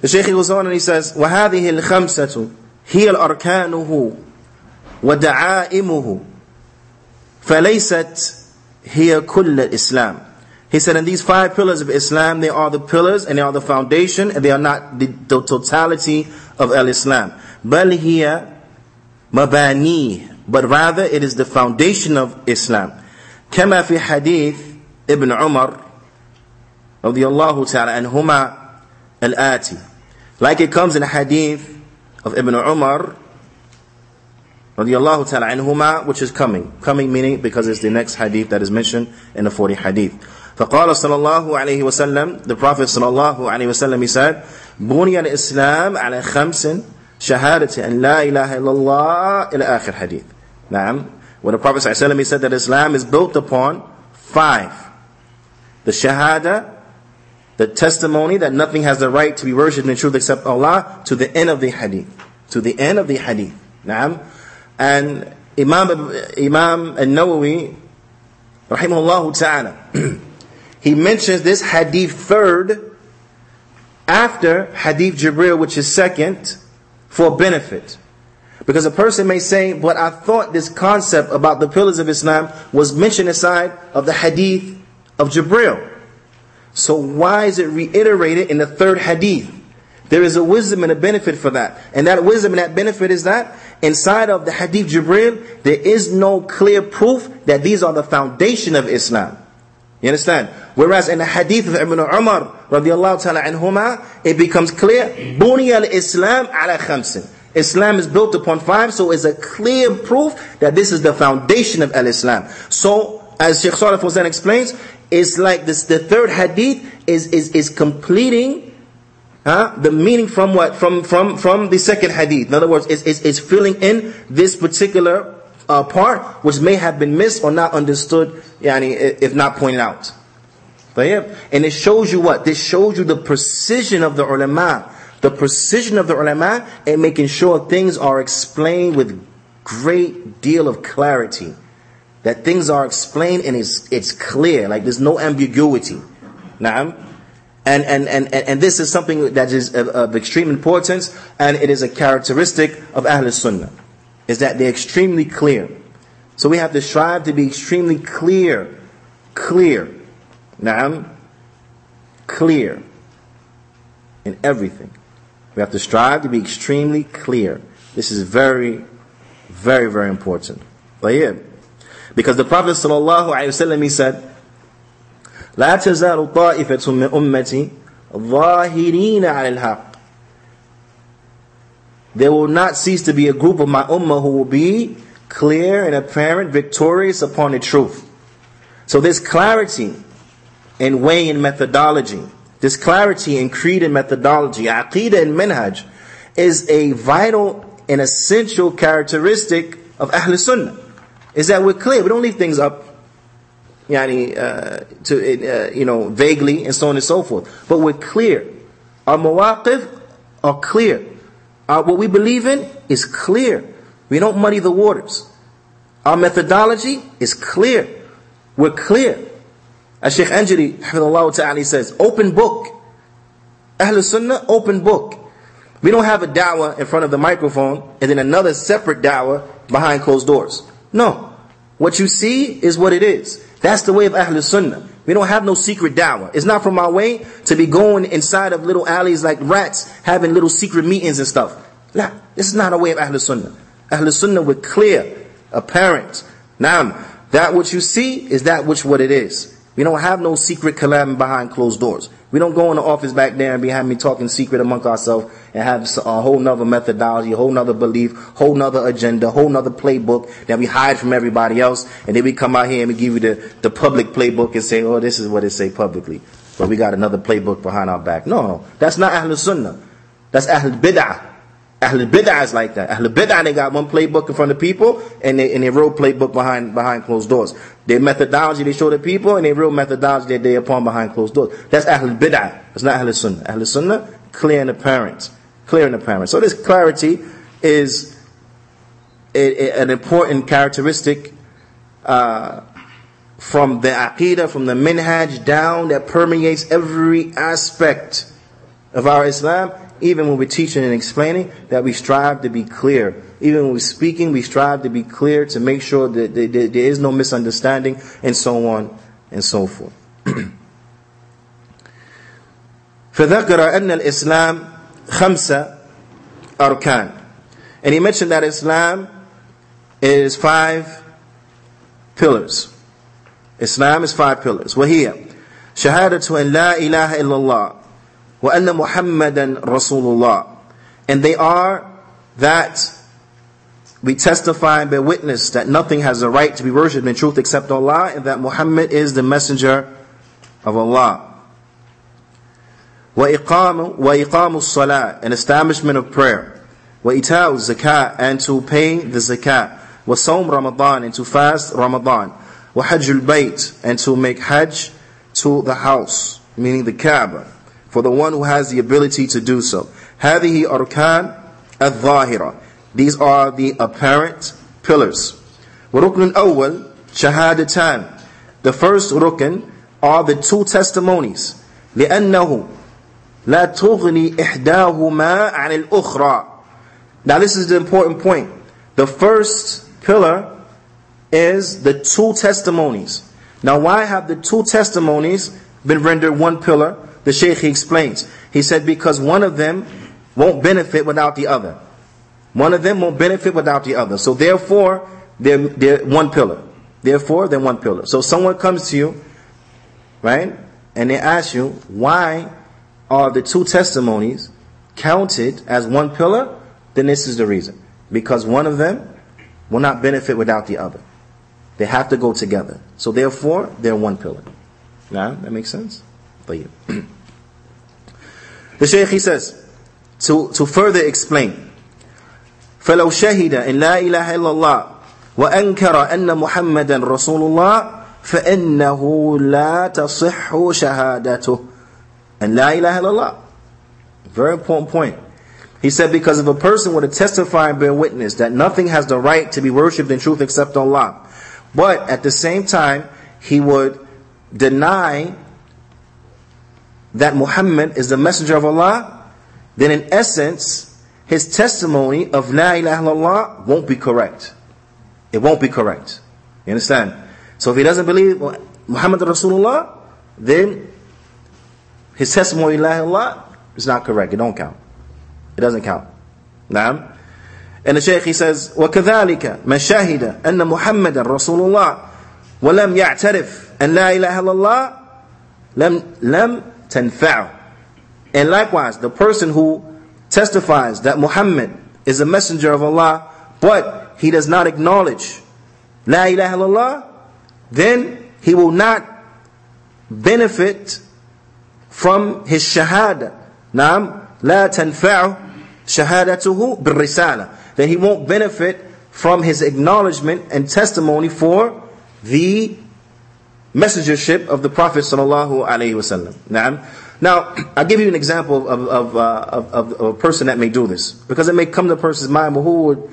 [SPEAKER 1] The Shaykh goes on and he says, وَهَذِهِ الْخَمْسَةُ هي الأركانه ودعائمه فليست هي كل الإسلام he said, and these five pillars of Islam, they are the pillars and they are the foundation and they are not the, the totality of al-Islam. بل هي مباني but rather it is the foundation of Islam. كما في حديث ابن عمر رضي الله تعالى عنهما الآتي. Like it comes in the hadith of Ibn Umar radiallahu ta'ala anhuma, which is coming. Coming meaning because it's the next hadith that is mentioned in the 40 hadith. فقال صلى الله عليه وسلم the Prophet صلى الله عليه وسلم he said بني الإسلام على خمس shahadati and la ilaha illallah إلى آخر hadith. نعم When the Prophet ﷺ, he said that Islam is built upon five. The shahada, the testimony that nothing has the right to be worshipped in truth except Allah to the end of the hadith. To the end of the hadith. نعم And Imam, Imam al-Nawawi, rahimahullah تعالى [clears throat] he mentions this hadith third after hadith Jibril, which is second, for benefit. Because a person may say, but I thought this concept about the pillars of Islam was mentioned aside of the hadith of Jibril. So why is it reiterated in the third hadith? There is a wisdom and a benefit for that. And that wisdom and that benefit is that inside of the hadith Jibril, there is no clear proof that these are the foundation of Islam. You understand? Whereas in the hadith of Ibn Umar radiallahu ta'ala anhuma, it becomes clear, Buni al-Islam ala khamsin. Islam is built upon five, so it's a clear proof that this is the foundation of al-Islam. So, as Sheikh Salih Fawzan explains, it's like this, the third hadith is, is, is completing huh, the meaning from what? From, from, from the second hadith. In other words, it's, it's filling in this particular uh, part which may have been missed or not understood, yani, if not pointed out. And it shows you what? This shows you the precision of the ulama. The precision of the ulama and making sure things are explained with great deal of clarity. That things are explained and it's, it's clear, like there's no ambiguity. Now, and, and, and, and this is something that is of, of extreme importance and it is a characteristic of Ahl Sunnah is that they're extremely clear. So we have to strive to be extremely clear. Clear. Now, clear in everything. We have to strive to be extremely clear. This is very, very, very important. But yeah, because the Prophet sallallahu alaihi wasallam he said, لا تزال طائفة من أمتي ظاهرين على الحق there will not cease to be a group of my ummah who will be clear and apparent, victorious upon the truth. So this clarity in way and methodology, this clarity in creed and methodology, aqidah and minhaj, is a vital and essential characteristic of Ahl Sunnah. Is that we're clear. We don't leave things up yani, uh, to, uh, you know, vaguely and so on and so forth. But we're clear. Our mawaqif are clear. Our, what we believe in is clear. We don't muddy the waters. Our methodology is clear. We're clear. As Sheikh Anjali ta'ala says, open book. Ahlul Sunnah, open book. We don't have a da'wah in front of the microphone and then another separate da'wah behind closed doors. No. What you see is what it is. That's the way of Ahlul Sunnah. We don't have no secret dawah. It's not from our way to be going inside of little alleys like rats, having little secret meetings and stuff. Nah, this is not a way of Ahlul Sunnah. Ahlul Sunnah with clear, apparent. Now, that which you see is that which what it is. We don't have no secret kalam behind closed doors. We don't go in the office back there and be having me talking secret among ourselves and have a whole nother methodology, a whole nother belief, whole nother agenda, whole nother playbook that we hide from everybody else. And then we come out here and we give you the, the public playbook and say, oh, this is what it say publicly. But we got another playbook behind our back. No, that's not Ahlul Sunnah. That's Ahlul Bid'ah. Ahl Bid'ah is like that. Ahl Bid'ah, they got one playbook in front of people and they, and they real playbook behind, behind closed doors. Their methodology they show the people and their real methodology that they upon behind closed doors. That's Ahl Bid'ah. It's not Ahl Sunnah. Ahl Sunnah, clear and apparent. Clear and apparent. So this clarity is a, a, an important characteristic, uh, from the aqidah, from the minhaj down that permeates every aspect of our Islam even when we're teaching and explaining, that we strive to be clear. Even when we're speaking, we strive to be clear to make sure that there is no misunderstanding and so on and so forth. [clears throat] فذكر أن الإسلام خمسة أركان and he mentioned that Islam is five pillars Islam is five pillars وهي شهادة أن لا إله إلا الله وأن محمدا رسول الله and they are that we testify and bear witness that nothing has a right to be worshipped in truth except Allah and that Muhammad is the messenger of Allah وإقام وإقام الصلاة an establishment of prayer وإيتاء الزكاة and to pay the zakat وصوم Ramadan and to fast Ramadan وحج البيت and to make hajj to the house meaning the Kaaba for the one who has the ability to do so. هذه أركان الظاهرة. These are the apparent pillars. وركن الأول شهادتان. The first rukn are the two testimonies. لأنه لا تغني إحداهما عن الأخرى. Now this is the important point. The first pillar is the two testimonies. Now why have the two testimonies been rendered one pillar? the Shaykh he explains. He said, because one of them won't benefit without the other. One of them won't benefit without the other. So therefore, they're, they're one pillar. Therefore, they're one pillar. So someone comes to you, right? And they ask you, why are the two testimonies counted as one pillar? Then this is the reason. Because one of them will not benefit without the other. They have to go together. So therefore, they're one pillar. Now, that makes sense? For you. [clears throat] The Shaykh he says, to, to further explain, فلو شهد إن لا إله إلا الله وأنكر أن محمدا رسول الله فإنه لا تصح شهادته أن لا إله إلا الله Very important point. He said, because if a person were to testify and bear witness that nothing has the right to be worshipped in truth except Allah, but at the same time, he would deny that Muhammad is the messenger of Allah, then in essence, his testimony of La ilaha illallah won't be correct. It won't be correct. You understand? So if he doesn't believe Muhammad Rasulullah, then his testimony La ilaha is not correct. It don't count. It doesn't count. Naam. And the Shaykh he says, وكذلك من شهد أن محمد رسول الله ولم يعترف أن لا إله إلا الله لم لم تنفعه. And likewise, the person who testifies that Muhammad is a messenger of Allah, but he does not acknowledge La ilaha illallah, then he will not benefit from his shahada. Naam, la tanfa'u shahadatuhu بالرسالة. Then he won't benefit from his acknowledgement and testimony for the messengership of the Prophet sallallahu alaihi wasallam. Now, I'll give you an example of, of, uh, of, of, a person that may do this. Because it may come to a person's mind, well, who would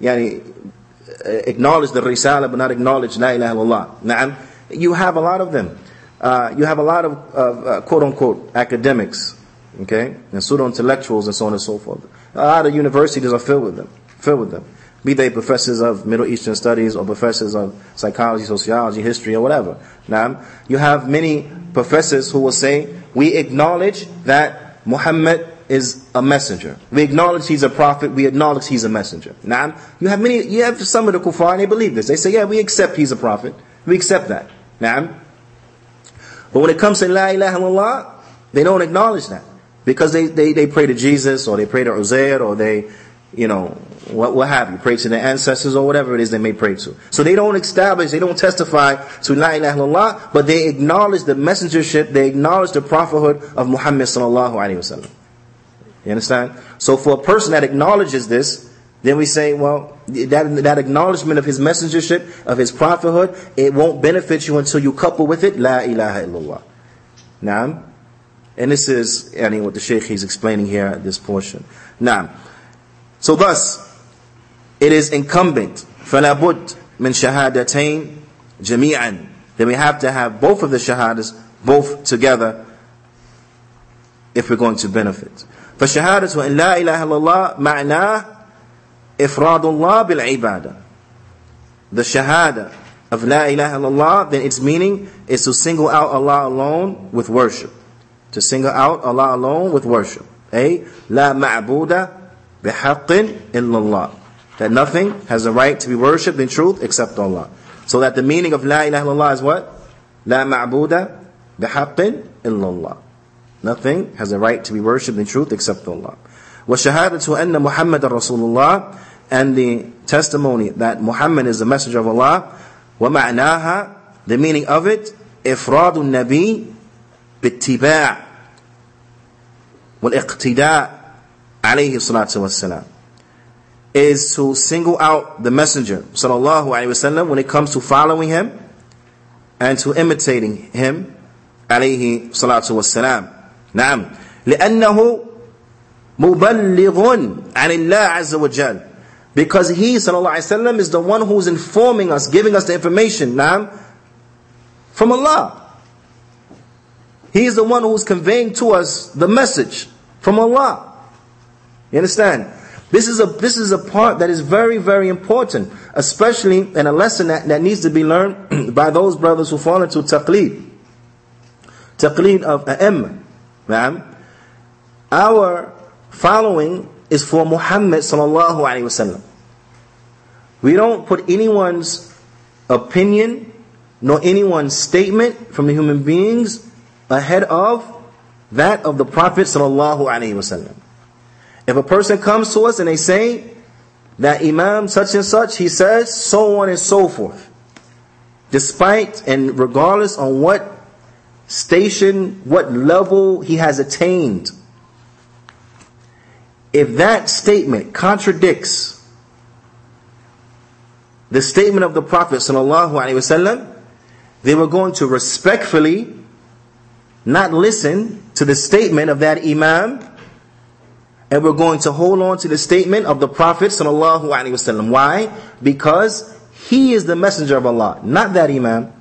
[SPEAKER 1] yani, uh, acknowledge the risala but not acknowledge la ilaha illallah? Now, you have a lot of them. Uh, you have a lot of, of uh, quote unquote academics, okay, and pseudo intellectuals and so on and so forth. A lot of universities are filled with them, filled with them. Be they professors of Middle Eastern studies or professors of psychology, sociology, history, or whatever. Now, you have many professors who will say, we acknowledge that Muhammad is a messenger. We acknowledge he's a prophet. We acknowledge he's a messenger. Now, you have many, you have some of the kuffar and they believe this. They say, yeah, we accept he's a prophet. We accept that. Now, but when it comes to La ilaha illallah, they don't acknowledge that. Because they, they, they pray to Jesus or they pray to Uzair or they, you know, what, what have you, pray to their ancestors or whatever it is they may pray to. So they don't establish, they don't testify to La ilaha illallah, but they acknowledge the messengership, they acknowledge the prophethood of Muhammad sallallahu alayhi wasallam. You understand? So for a person that acknowledges this, then we say, well, that, that acknowledgement of his messengership, of his prophethood, it won't benefit you until you couple with it, La ilaha illallah. Now, and this is, I mean, what the Shaykh is explaining here, at this portion. Now, so thus, it is incumbent فلا بد من شهادتين جميعا then we have to have both of the shahadas both together if we're going to benefit فشهادة أن لا إله إلا الله معناه إفراد الله بالعبادة the shahada of La ilaha illallah, then its meaning is to single out Allah alone with worship. To single out Allah alone with worship. A La ma'buda bihaqqin illallah that nothing has a right to be worshipped in truth except Allah. So that the meaning of La ilaha illallah is what? La ma'buda bihaqqin illallah. Nothing has a right to be worshipped in truth except Allah. وَشَهَادَةُ أَنَّ مُحَمَّدًا رَسُولُ اللَّهِ And the testimony that Muhammad is the messenger of Allah. وَمَعْنَاهَا The meaning of it, إِفْرَادُ النَّبِي بِاتِّبَاعِ وَالْإِقْتِدَاءِ عليه الصلاة والسلام is to single out the messenger sallallahu alaihi wasallam when it comes to following him and to imitating him عليه الصلاة والسلام نعم لأنه مبلغ عن الله عز وجل because he sallallahu alaihi wasallam is the one who's informing us giving us the information نعم from Allah he is the one who's conveying to us the message from Allah you understand This is a this is a part that is very very important, especially in a lesson that, that needs to be learned [clears throat] by those brothers who fall into taqlid, taqlid of a'imma. Our following is for Muhammad sallallahu alaihi wasallam. We don't put anyone's opinion nor anyone's statement from the human beings ahead of that of the Prophet sallallahu alaihi wasallam. If a person comes to us and they say that Imam such and such, he says so on and so forth, despite and regardless on what station, what level he has attained, if that statement contradicts the statement of the Prophet wasallam, they were going to respectfully not listen to the statement of that Imam and we're going to hold on to the statement of the Prophet sallallahu alaihi wasallam. Why? Because he is the messenger of Allah, not that Imam.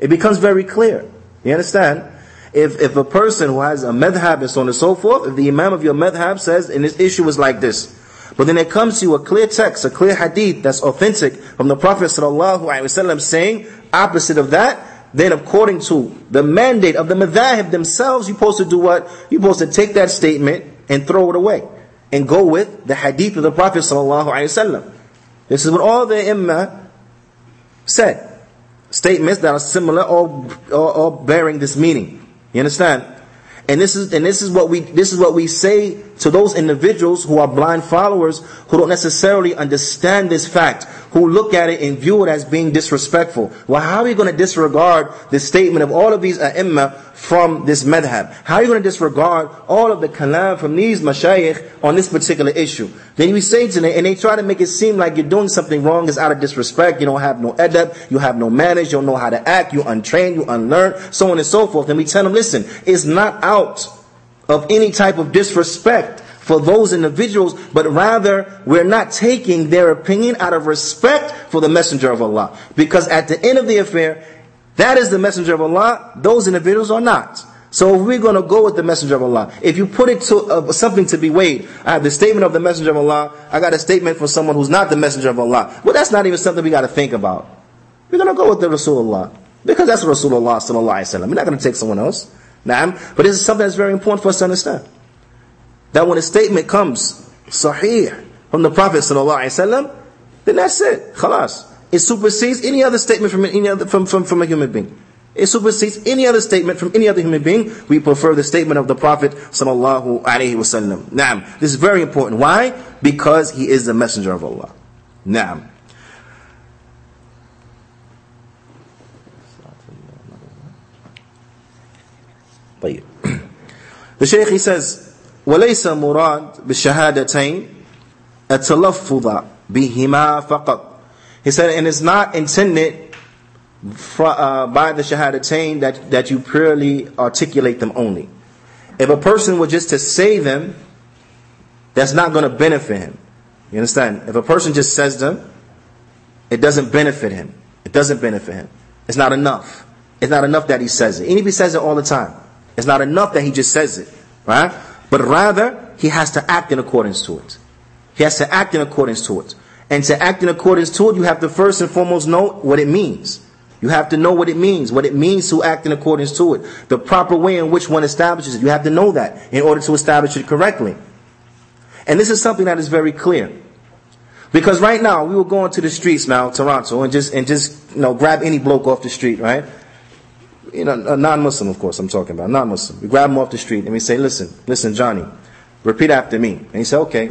[SPEAKER 1] It becomes very clear. You understand? If, if a person who has a madhab and so on and so forth, if the Imam of your madhab says, and this issue is like this, but then it comes to you a clear text, a clear hadith that's authentic from the Prophet sallallahu alaihi wasallam saying opposite of that, then according to the mandate of the madhahib themselves, you're supposed to do what? You're supposed to take that statement and throw it away and go with the hadith of the Prophet sallallahu. This is what all the imma said. Statements that are similar or, or, or bearing this meaning. You understand? And this is and this is what we this is what we say to those individuals who are blind followers who don't necessarily understand this fact, who look at it and view it as being disrespectful. Well, how are you going to disregard the statement of all of these ai from this madhab? How are you going to disregard all of the kalam from these mashayikh on this particular issue? Then we say to them, and they try to make it seem like you're doing something wrong it's out of disrespect, you don't have no adab, you have no manners, you don't know how to act, you untrained, you unlearned, so on and so forth. And we tell them, listen, it's not out of any type of disrespect for those individuals, but rather we're not taking their opinion out of respect for the messenger of Allah. Because at the end of the affair, that is the messenger of Allah, those individuals are not. So if we're going to go with the messenger of Allah, if you put it to uh, something to be weighed, I have the statement of the messenger of Allah, I got a statement from someone who's not the messenger of Allah. Well, that's not even something we got to think about. We're going to go with the Rasulullah. Because that's Rasulullah sallallahu alaihi wasallam. We're not going to take someone else. Naam. But this is something that's very important for us to understand. That when a statement comes, sahih, from the Prophet wasallam, then that's it. Khalas. It supersedes any other statement from any other from, from, from a human being. It supersedes any other statement from any other human being. We prefer the statement of the Prophet sallallahu alaihi wasallam. Naam. This is very important. Why? Because he is the messenger of Allah. Naam. The Shaykh he says, وليس مراد بالشهادتين التلفظ بهما فقط he said, and it's not intended for, uh, by the shahadatain that, that you purely articulate them only. If a person were just to say them, that's not going to benefit him. You understand? If a person just says them, it doesn't benefit him. It doesn't benefit him. It's not enough. It's not enough that he says it. Even if he says it all the time, it's not enough that he just says it, right? But rather, he has to act in accordance to it. He has to act in accordance to it. And to act in accordance to it, you have to first and foremost know what it means. You have to know what it means, what it means to act in accordance to it, the proper way in which one establishes it. You have to know that in order to establish it correctly. And this is something that is very clear. Because right now, we will go into the streets now, Toronto, and just, and just, you know, grab any bloke off the street, right? You know, a non-Muslim, of course, I'm talking about, non-Muslim. We grab him off the street and we say, listen, listen, Johnny, repeat after me. And he said, okay.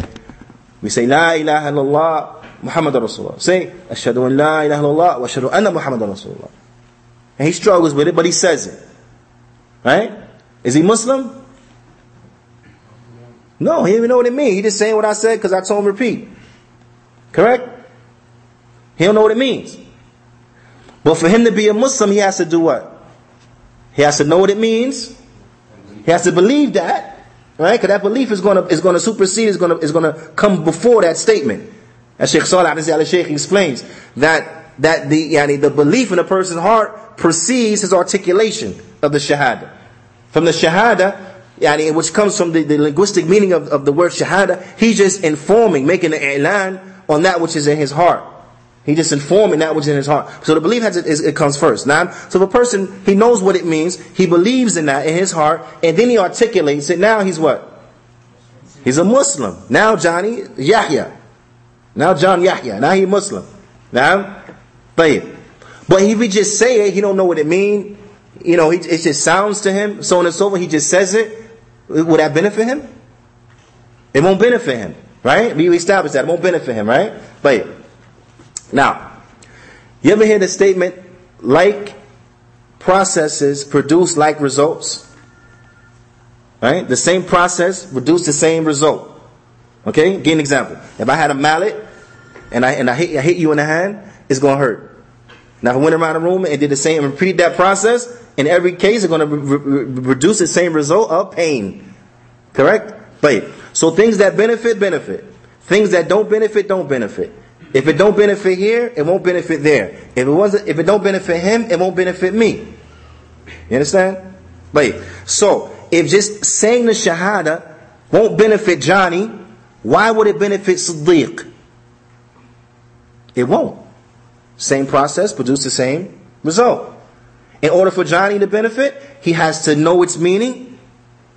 [SPEAKER 1] We say, La ilaha illallah Muhammad Rasulullah. Say, Ashhadu an la ilaha illallah wa ashhadu anna Muhammad Rasulullah. And he struggles with it, but he says it. Right? Is he Muslim? No, he didn't even know what it means. He just saying what I said because I told him repeat. Correct? He don't know what it means. But for him to be a Muslim, he has to do what? He has to know what it means. He has to believe that, right? Because that belief is going to is going to supersede, is going to is going to come before that statement. As Sheikh Salih al Sheikh explains, that, that the, yani, the belief in a person's heart precedes his articulation of the Shahada. From the Shahada, yani, which comes from the, the linguistic meaning of, of the word Shahada, he's just informing, making an i'lan on that which is in his heart. He just informing that which is in his heart. So the belief has it, it comes first. Now, so if a person, he knows what it means, he believes in that in his heart, and then he articulates it, now he's what? He's a Muslim. Now Johnny, Yahya. Now John Yahya. Now he Muslim. Now, طيب. But But if he just say it, he don't know what it mean. You know, it just sounds to him, so on and so forth. He just says it. Would that benefit him? It won't benefit him, right? We established that. It won't benefit him, right? But now, you ever hear the statement, like processes produce like results? Right? The same process produce the same result. Okay? Give an example. If I had a mallet and I and I hit, I hit you in the hand, it's gonna hurt. Now, if I went around the room and did the same, and repeated that process, in every case, it's going to produce the same result of pain. Correct? But so things that benefit, benefit. Things that don't benefit, don't benefit. If it don't benefit here, it won't benefit there. If it wasn't, if it don't benefit him, it won't benefit me. You understand? But so if just saying the shahada won't benefit Johnny, why would it benefit Siddiq? It won't. Same process, produce the same result. In order for Johnny to benefit, he has to know its meaning,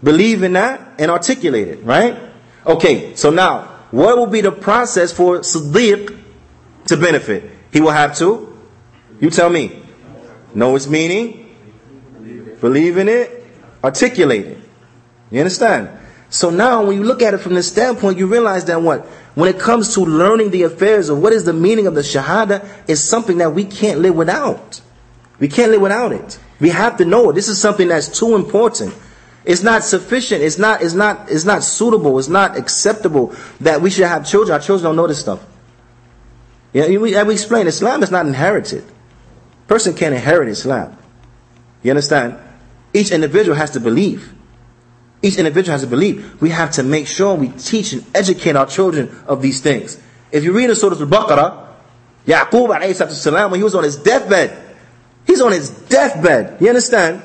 [SPEAKER 1] believe in that, and articulate it, right? Okay, so now, what will be the process for Siddiq to benefit? He will have to, you tell me, know its meaning, believe in it, articulate it. You understand? So now when you look at it from this standpoint, you realize that what? When it comes to learning the affairs of what is the meaning of the Shahada, is something that we can't live without. We can't live without it. We have to know it. This is something that's too important. It's not sufficient. It's not, it's not, it's not suitable. It's not acceptable that we should have children. Our children don't know this stuff. Yeah, we, we explain, Islam is not inherited. Person can't inherit Islam. You understand? Each individual has to believe. Each individual has to believe. We have to make sure we teach and educate our children of these things. If you read in Surah Al-Baqarah, Yaqub salam, when he was on his deathbed, he's on his deathbed. You understand?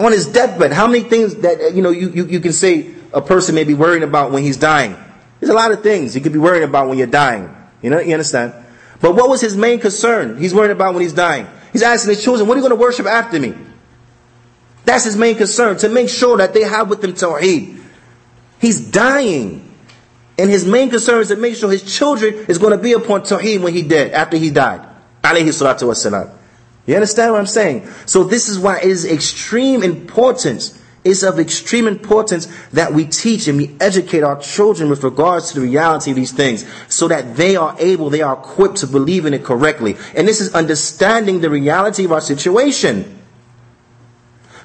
[SPEAKER 1] On his deathbed. How many things that, you know, you, you, you can say a person may be worrying about when he's dying? There's a lot of things you could be worrying about when you're dying. You know, you understand? But what was his main concern? He's worried about when he's dying. He's asking his children, what are you going to worship after me? That's his main concern, to make sure that they have with them Tawheed. He's dying. And his main concern is to make sure his children is going to be upon Tawheed when he dead, after he died. Alayhi salatu wasalam. You understand what I'm saying? So this is why it is extreme importance. It's of extreme importance that we teach and we educate our children with regards to the reality of these things so that they are able, they are equipped to believe in it correctly. And this is understanding the reality of our situation.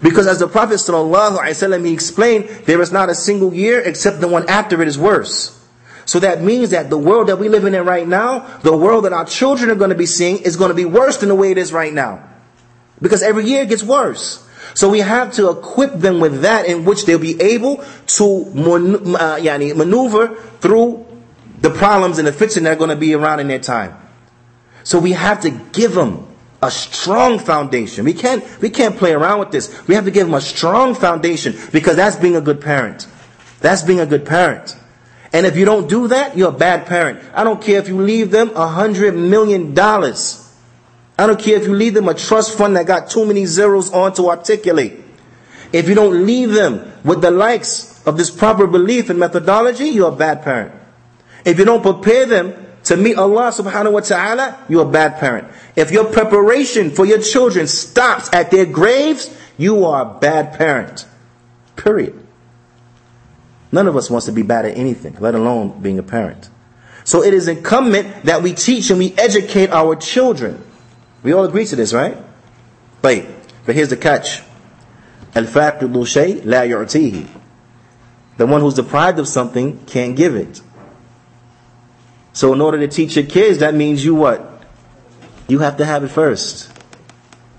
[SPEAKER 1] Because as the Prophet ﷺ, he explained, there is not a single year except the one after it is worse. So that means that the world that we live in right now, the world that our children are going to be seeing is going to be worse than the way it is right now. Because every year it gets worse. So we have to equip them with that in which they'll be able to uh, maneuver through the problems and the fiction that are going to be around in their time. So we have to give them a strong foundation. We can't, we can't play around with this. We have to give them a strong foundation because that's being a good parent. That's being a good parent. And if you don't do that, you're a bad parent. I don't care if you leave them a hundred million dollars. I don't care if you leave them a trust fund that got too many zeros on to articulate. If you don't leave them with the likes of this proper belief and methodology, you're a bad parent. If you don't prepare them to meet Allah subhanahu wa ta'ala, you're a bad parent. If your preparation for your children stops at their graves, you are a bad parent. Period. None of us wants to be bad at anything, let alone being a parent. So it is incumbent that we teach and we educate our children. We all agree to this, right? But, but here's the catch. الفاقد شيء لا يعطيه. The one who's deprived of something can't give it. So in order to teach your kids, that means you what? You have to have it first.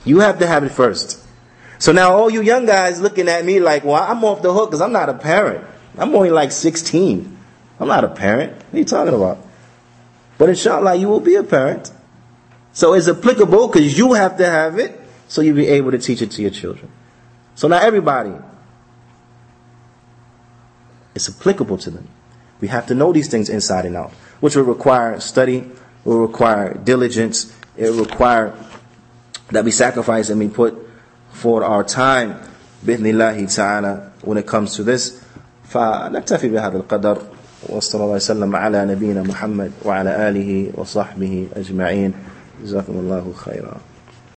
[SPEAKER 1] You have to have it first. So now all you young guys looking at me like, well, I'm off the hook because I'm not a parent. I'm only like 16. I'm not a parent. What are you talking about? But inshallah, you will be a parent. So it's applicable because you have to have it so you'll be able to teach it to your children. So now everybody, it's applicable to them. We have to know these things inside and out which will require study, will require diligence, it will require that we sacrifice and we put forward our time بإذن الله تعالى when it comes to this فنكتفي بهذا القدر وصلى الله وسلم على نبينا محمد وعلى آله وصحبه أجمعين جزاكم الله خيرا.